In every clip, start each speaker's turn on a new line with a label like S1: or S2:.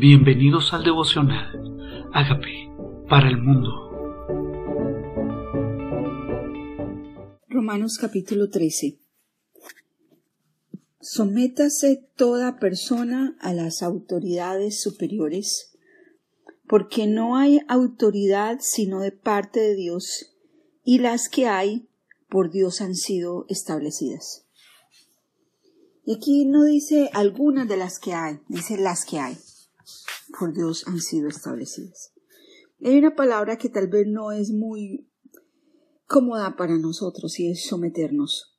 S1: Bienvenidos al devocional. Hágame para el mundo.
S2: Romanos capítulo 13. Sométase toda persona a las autoridades superiores, porque no hay autoridad sino de parte de Dios, y las que hay por Dios han sido establecidas. Y aquí no dice algunas de las que hay, dice las que hay por Dios han sido establecidas. Hay una palabra que tal vez no es muy cómoda para nosotros y es someternos.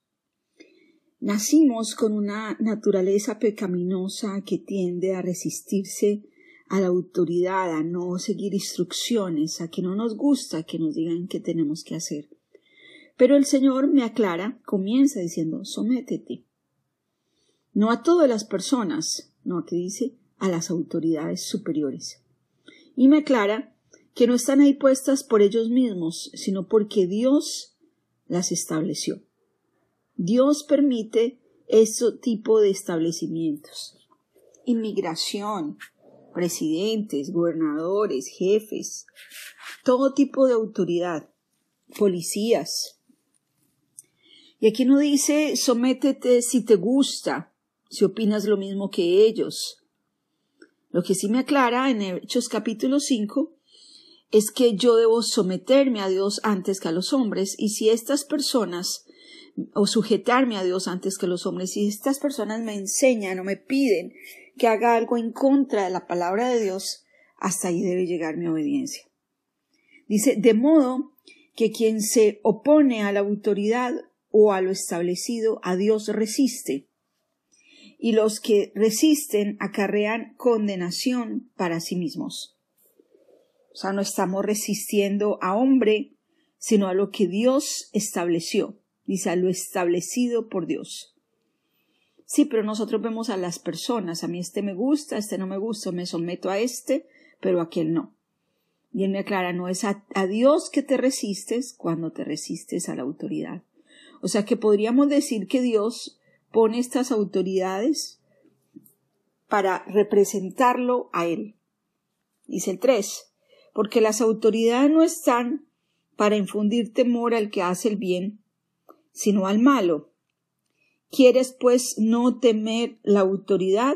S2: Nacimos con una naturaleza pecaminosa que tiende a resistirse a la autoridad, a no seguir instrucciones, a que no nos gusta que nos digan qué tenemos que hacer. Pero el Señor me aclara, comienza diciendo, sométete. No a todas las personas, no, que dice, a las autoridades superiores. Y me aclara que no están ahí puestas por ellos mismos, sino porque Dios las estableció. Dios permite ese tipo de establecimientos. Inmigración, presidentes, gobernadores, jefes, todo tipo de autoridad, policías. Y aquí no dice sométete si te gusta, si opinas lo mismo que ellos, lo que sí me aclara en Hechos capítulo 5 es que yo debo someterme a Dios antes que a los hombres y si estas personas o sujetarme a Dios antes que los hombres, si estas personas me enseñan o me piden que haga algo en contra de la palabra de Dios, hasta ahí debe llegar mi obediencia. Dice, de modo que quien se opone a la autoridad o a lo establecido, a Dios resiste, y los que resisten acarrean condenación para sí mismos. O sea, no estamos resistiendo a hombre, sino a lo que Dios estableció, dice a lo establecido por Dios. Sí, pero nosotros vemos a las personas, a mí este me gusta, este no me gusta, me someto a este, pero a aquel no. Y él me aclara, no es a, a Dios que te resistes cuando te resistes a la autoridad. O sea que podríamos decir que Dios pone estas autoridades para representarlo a él. Dice el 3, porque las autoridades no están para infundir temor al que hace el bien, sino al malo. ¿Quieres pues no temer la autoridad?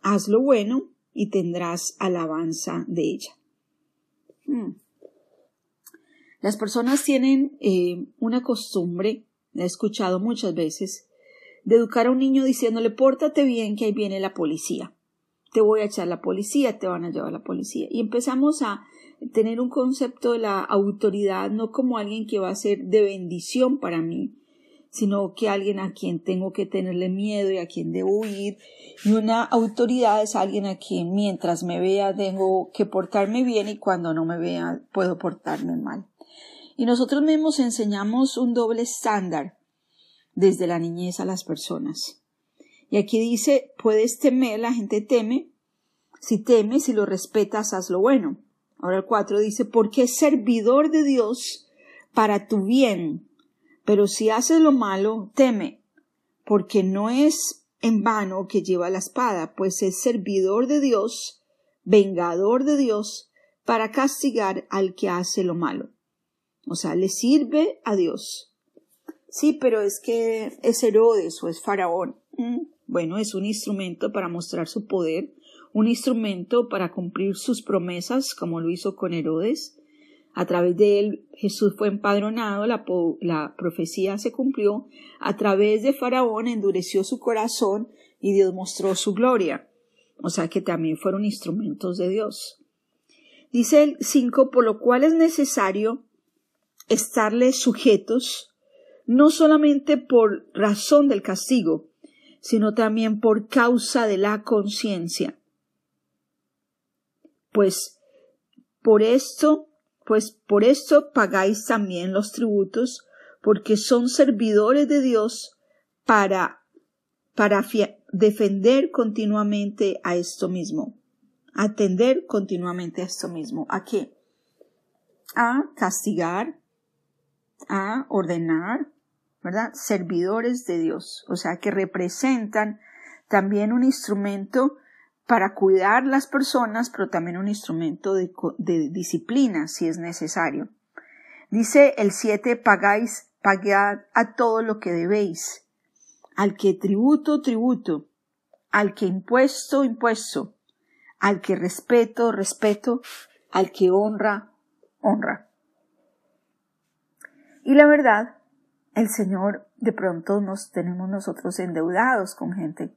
S2: Haz lo bueno y tendrás alabanza de ella. Hmm. Las personas tienen eh, una costumbre, he escuchado muchas veces, de educar a un niño diciéndole pórtate bien que ahí viene la policía. Te voy a echar la policía, te van a llevar la policía. Y empezamos a tener un concepto de la autoridad no como alguien que va a ser de bendición para mí, sino que alguien a quien tengo que tenerle miedo y a quien debo huir. Y una autoridad es alguien a quien mientras me vea tengo que portarme bien y cuando no me vea puedo portarme mal. Y nosotros mismos enseñamos un doble estándar desde la niñez a las personas. Y aquí dice, puedes temer, la gente teme, si temes, si lo respetas, haz lo bueno. Ahora el 4 dice, porque es servidor de Dios para tu bien, pero si haces lo malo, teme, porque no es en vano que lleva la espada, pues es servidor de Dios, vengador de Dios, para castigar al que hace lo malo. O sea, le sirve a Dios. Sí, pero es que es Herodes o es Faraón. Mm, bueno, es un instrumento para mostrar su poder, un instrumento para cumplir sus promesas, como lo hizo con Herodes. A través de él Jesús fue empadronado, la, la profecía se cumplió. A través de Faraón endureció su corazón y Dios mostró su gloria. O sea que también fueron instrumentos de Dios. Dice el 5, por lo cual es necesario estarle sujetos no solamente por razón del castigo, sino también por causa de la conciencia. Pues por esto, pues por esto pagáis también los tributos, porque son servidores de Dios para, para defender continuamente a esto mismo, atender continuamente a esto mismo. ¿A qué? A castigar, a ordenar, ¿verdad? Servidores de Dios, o sea, que representan también un instrumento para cuidar las personas, pero también un instrumento de, de disciplina si es necesario. Dice el 7, pagáis, pagad a todo lo que debéis. Al que tributo, tributo. Al que impuesto, impuesto. Al que respeto, respeto. Al que honra, honra. Y la verdad, el Señor de pronto nos tenemos nosotros endeudados con gente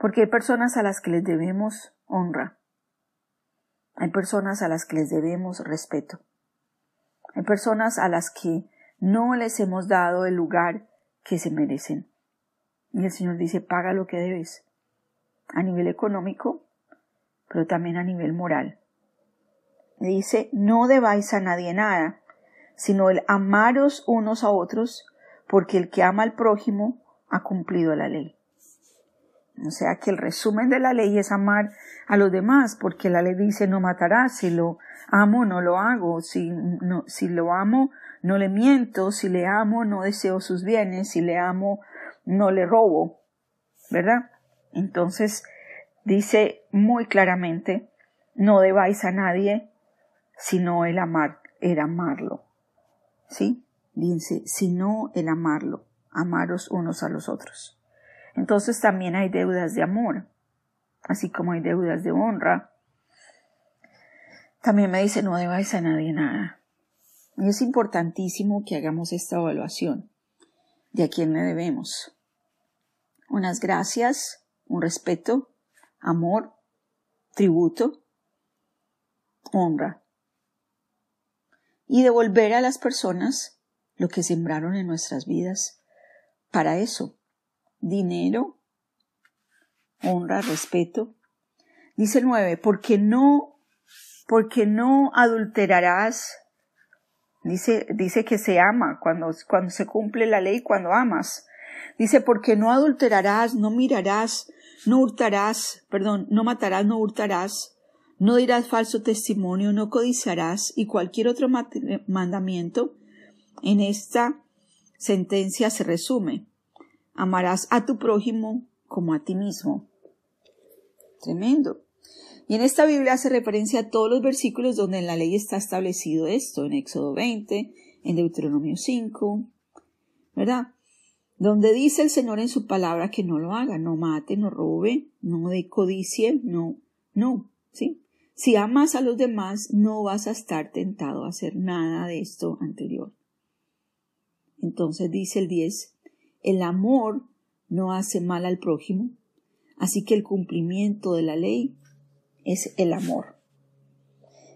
S2: porque hay personas a las que les debemos honra. Hay personas a las que les debemos respeto. Hay personas a las que no les hemos dado el lugar que se merecen. Y el Señor dice, paga lo que debes. A nivel económico, pero también a nivel moral. Dice, no debáis a nadie nada, sino el amaros unos a otros, porque el que ama al prójimo ha cumplido la ley. O sea que el resumen de la ley es amar a los demás, porque la ley dice no matarás, si lo amo no lo hago, si, no, si lo amo no le miento, si le amo no deseo sus bienes, si le amo no le robo, ¿verdad? Entonces dice muy claramente, no debáis a nadie sino el amar, el amarlo. ¿Sí? Dice, sino el amarlo, amaros unos a los otros. Entonces también hay deudas de amor, así como hay deudas de honra. También me dice no debáis a nadie nada. Y es importantísimo que hagamos esta evaluación de a quién le debemos. Unas gracias, un respeto, amor, tributo, honra. Y devolver a las personas lo que sembraron en nuestras vidas para eso, dinero, honra, respeto. Dice el 9, porque no, porque no adulterarás. Dice, dice que se ama cuando, cuando se cumple la ley, cuando amas. Dice, porque no adulterarás, no mirarás, no hurtarás, perdón, no matarás, no hurtarás, no dirás falso testimonio, no codiciarás y cualquier otro mandamiento en esta sentencia se resume amarás a tu prójimo como a ti mismo. Tremendo. Y en esta Biblia hace referencia a todos los versículos donde en la ley está establecido esto, en Éxodo 20, en Deuteronomio 5, ¿verdad? Donde dice el Señor en su palabra que no lo haga, no mate, no robe, no de codicie, no, no, ¿sí? Si amas a los demás, no vas a estar tentado a hacer nada de esto anterior. Entonces dice el 10, el amor no hace mal al prójimo, así que el cumplimiento de la ley es el amor.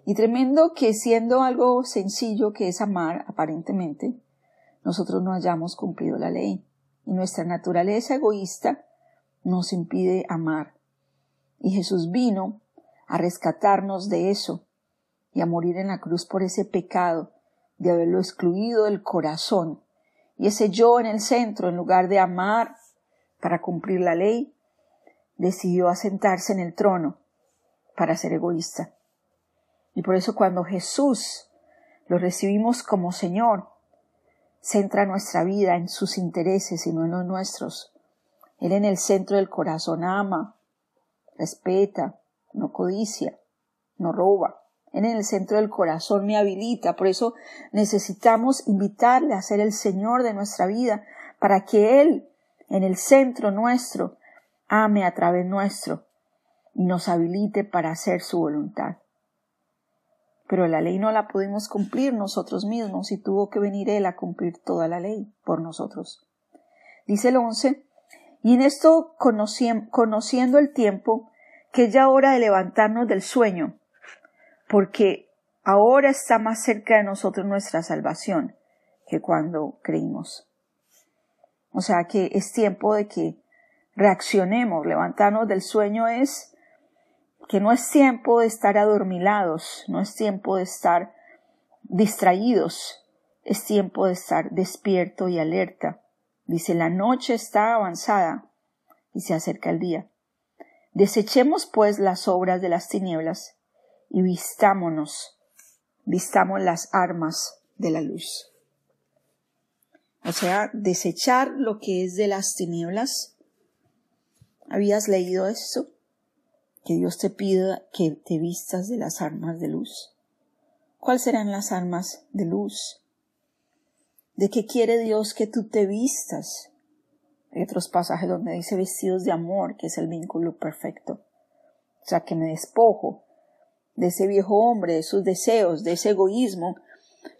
S2: Y tremendo que siendo algo sencillo que es amar, aparentemente, nosotros no hayamos cumplido la ley. Y nuestra naturaleza egoísta nos impide amar. Y Jesús vino a rescatarnos de eso y a morir en la cruz por ese pecado de haberlo excluido del corazón y ese yo en el centro, en lugar de amar para cumplir la ley, decidió asentarse en el trono para ser egoísta. Y por eso cuando Jesús lo recibimos como Señor, centra nuestra vida en sus intereses y no en los nuestros. Él en el centro del corazón ama, respeta, no codicia, no roba en el centro del corazón me habilita. Por eso necesitamos invitarle a ser el Señor de nuestra vida para que Él, en el centro nuestro, ame a través nuestro y nos habilite para hacer su voluntad. Pero la ley no la pudimos cumplir nosotros mismos y tuvo que venir Él a cumplir toda la ley por nosotros. Dice el once, y en esto conociendo el tiempo, que es ya hora de levantarnos del sueño, porque ahora está más cerca de nosotros nuestra salvación que cuando creímos. O sea que es tiempo de que reaccionemos, levantarnos del sueño es que no es tiempo de estar adormilados, no es tiempo de estar distraídos, es tiempo de estar despierto y alerta. Dice, la noche está avanzada y se acerca el día. Desechemos pues las obras de las tinieblas y vistámonos, vistamos las armas de la luz. O sea, desechar lo que es de las tinieblas. ¿Habías leído esto? que Dios te pida que te vistas de las armas de luz. ¿Cuáles serán las armas de luz? ¿De qué quiere Dios que tú te vistas? Hay otros pasajes donde dice vestidos de amor, que es el vínculo perfecto. O sea, que me despojo de ese viejo hombre, de sus deseos, de ese egoísmo.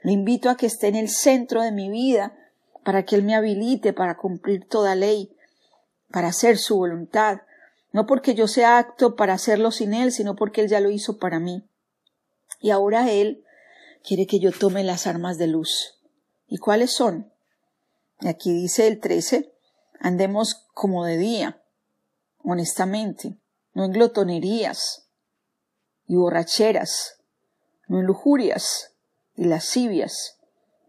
S2: Lo invito a que esté en el centro de mi vida para que Él me habilite para cumplir toda ley, para hacer su voluntad, no porque yo sea acto para hacerlo sin Él, sino porque Él ya lo hizo para mí. Y ahora Él quiere que yo tome las armas de luz. ¿Y cuáles son? Y aquí dice el 13, andemos como de día, honestamente, no en glotonerías y borracheras, no en lujurias y lascivias,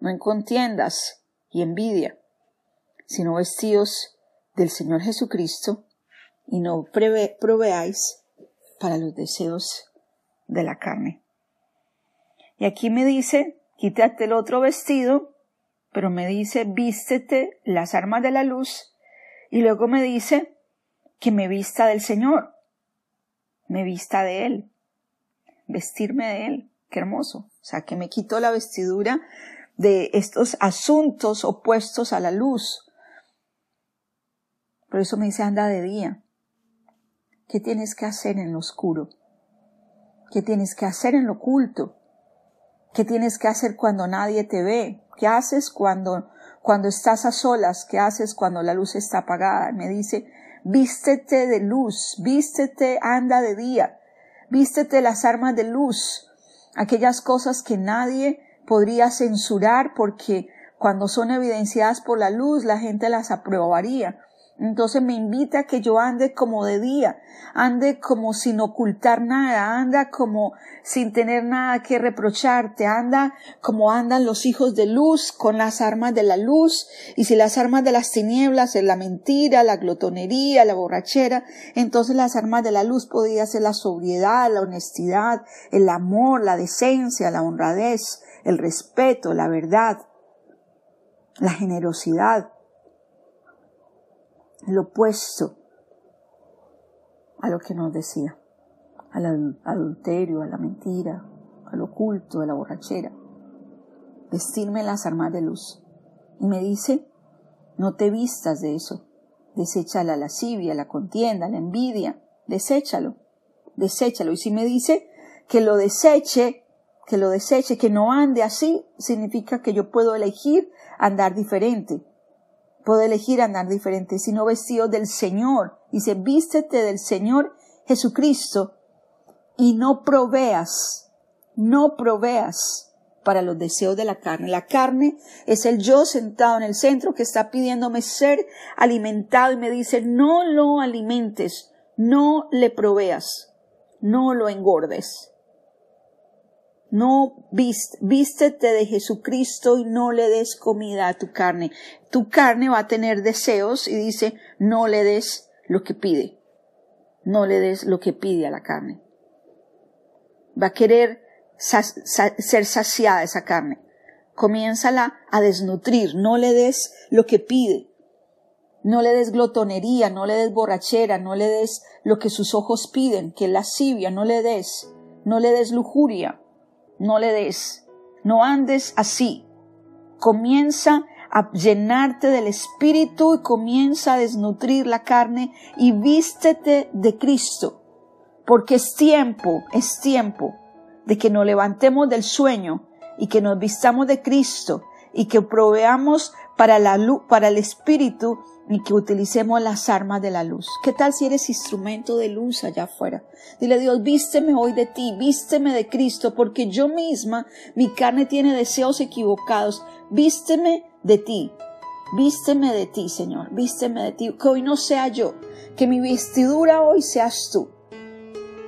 S2: no en contiendas y envidia, sino vestidos del Señor Jesucristo y no proveáis para los deseos de la carne. Y aquí me dice, quítate el otro vestido, pero me dice, vístete las armas de la luz, y luego me dice que me vista del Señor, me vista de Él, vestirme de Él, qué hermoso, o sea, que me quito la vestidura de estos asuntos opuestos a la luz. Por eso me dice, anda de día. ¿Qué tienes que hacer en lo oscuro? ¿Qué tienes que hacer en lo oculto? ¿Qué tienes que hacer cuando nadie te ve? ¿Qué haces cuando, cuando estás a solas? ¿Qué haces cuando la luz está apagada? Me dice, vístete de luz, vístete, anda de día, vístete las armas de luz, aquellas cosas que nadie podría censurar porque cuando son evidenciadas por la luz la gente las aprobaría. Entonces me invita a que yo ande como de día, ande como sin ocultar nada, anda como sin tener nada que reprocharte, anda como andan los hijos de luz con las armas de la luz, y si las armas de las tinieblas es la mentira, la glotonería, la borrachera, entonces las armas de la luz podría ser la sobriedad, la honestidad, el amor, la decencia, la honradez, el respeto, la verdad, la generosidad, lo opuesto a lo que nos decía, al adulterio, a la mentira, al oculto, a la borrachera. Vestirme las armas de luz. Y me dice, no te vistas de eso. Desecha la lascivia, la contienda, la envidia. Deséchalo. Deséchalo. Y si me dice que lo deseche, que lo deseche, que no ande así, significa que yo puedo elegir andar diferente. Puedo elegir andar diferente, sino vestido del Señor. Dice, vístete del Señor Jesucristo y no proveas, no proveas para los deseos de la carne. La carne es el yo sentado en el centro que está pidiéndome ser alimentado y me dice, no lo alimentes, no le proveas, no lo engordes. No vístete de Jesucristo y no le des comida a tu carne. Tu carne va a tener deseos y dice, no le des lo que pide. No le des lo que pide a la carne. Va a querer ser saciada esa carne. Comiénzala a desnutrir. No le des lo que pide. No le des glotonería, no le des borrachera, no le des lo que sus ojos piden, que lascivia, no le des. No le des lujuria no le des, no andes así. Comienza a llenarte del Espíritu y comienza a desnutrir la carne y vístete de Cristo, porque es tiempo, es tiempo de que nos levantemos del sueño y que nos vistamos de Cristo y que proveamos para la luz, para el Espíritu y que utilicemos las armas de la luz. ¿Qué tal si eres instrumento de luz allá afuera? Dile Dios, vísteme hoy de ti, vísteme de Cristo, porque yo misma, mi carne tiene deseos equivocados. Vísteme de ti, vísteme de ti, Señor, vísteme de ti, que hoy no sea yo, que mi vestidura hoy seas tú,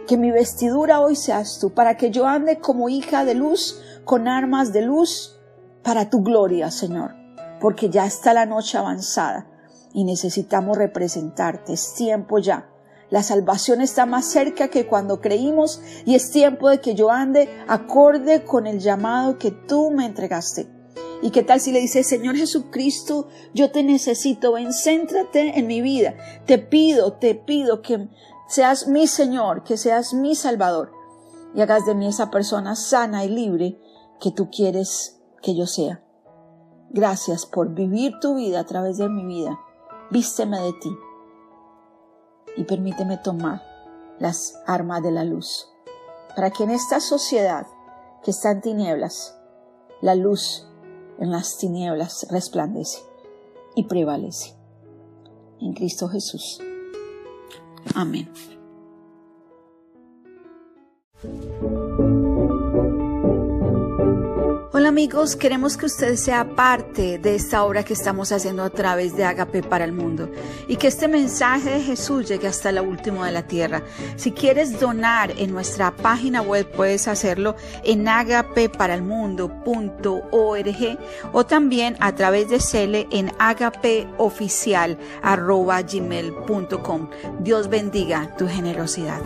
S2: que mi vestidura hoy seas tú, para que yo ande como hija de luz, con armas de luz, para tu gloria, Señor, porque ya está la noche avanzada y necesitamos representarte. Es tiempo ya. La salvación está más cerca que cuando creímos y es tiempo de que yo ande acorde con el llamado que tú me entregaste. ¿Y qué tal si le dices, Señor Jesucristo, yo te necesito, ven, céntrate en mi vida. Te pido, te pido que, seas mi Señor, que seas mi Salvador y hagas de mí esa persona sana y libre que tú quieres que yo sea. Gracias por vivir tu vida a través de mi vida. Vísteme de ti y permíteme tomar las armas de la luz, para que en esta sociedad que está en tinieblas, la luz en las tinieblas resplandece y prevalece. En Cristo Jesús. Amén. Hola amigos, queremos que usted sea parte de esta obra que estamos haciendo a través de Agape para el mundo y que este mensaje de Jesús llegue hasta la última de la tierra. Si quieres donar en nuestra página web puedes hacerlo en agapeparalmundo.org o también a través de Cele en agapeoficial.gmail.com. Dios bendiga tu generosidad.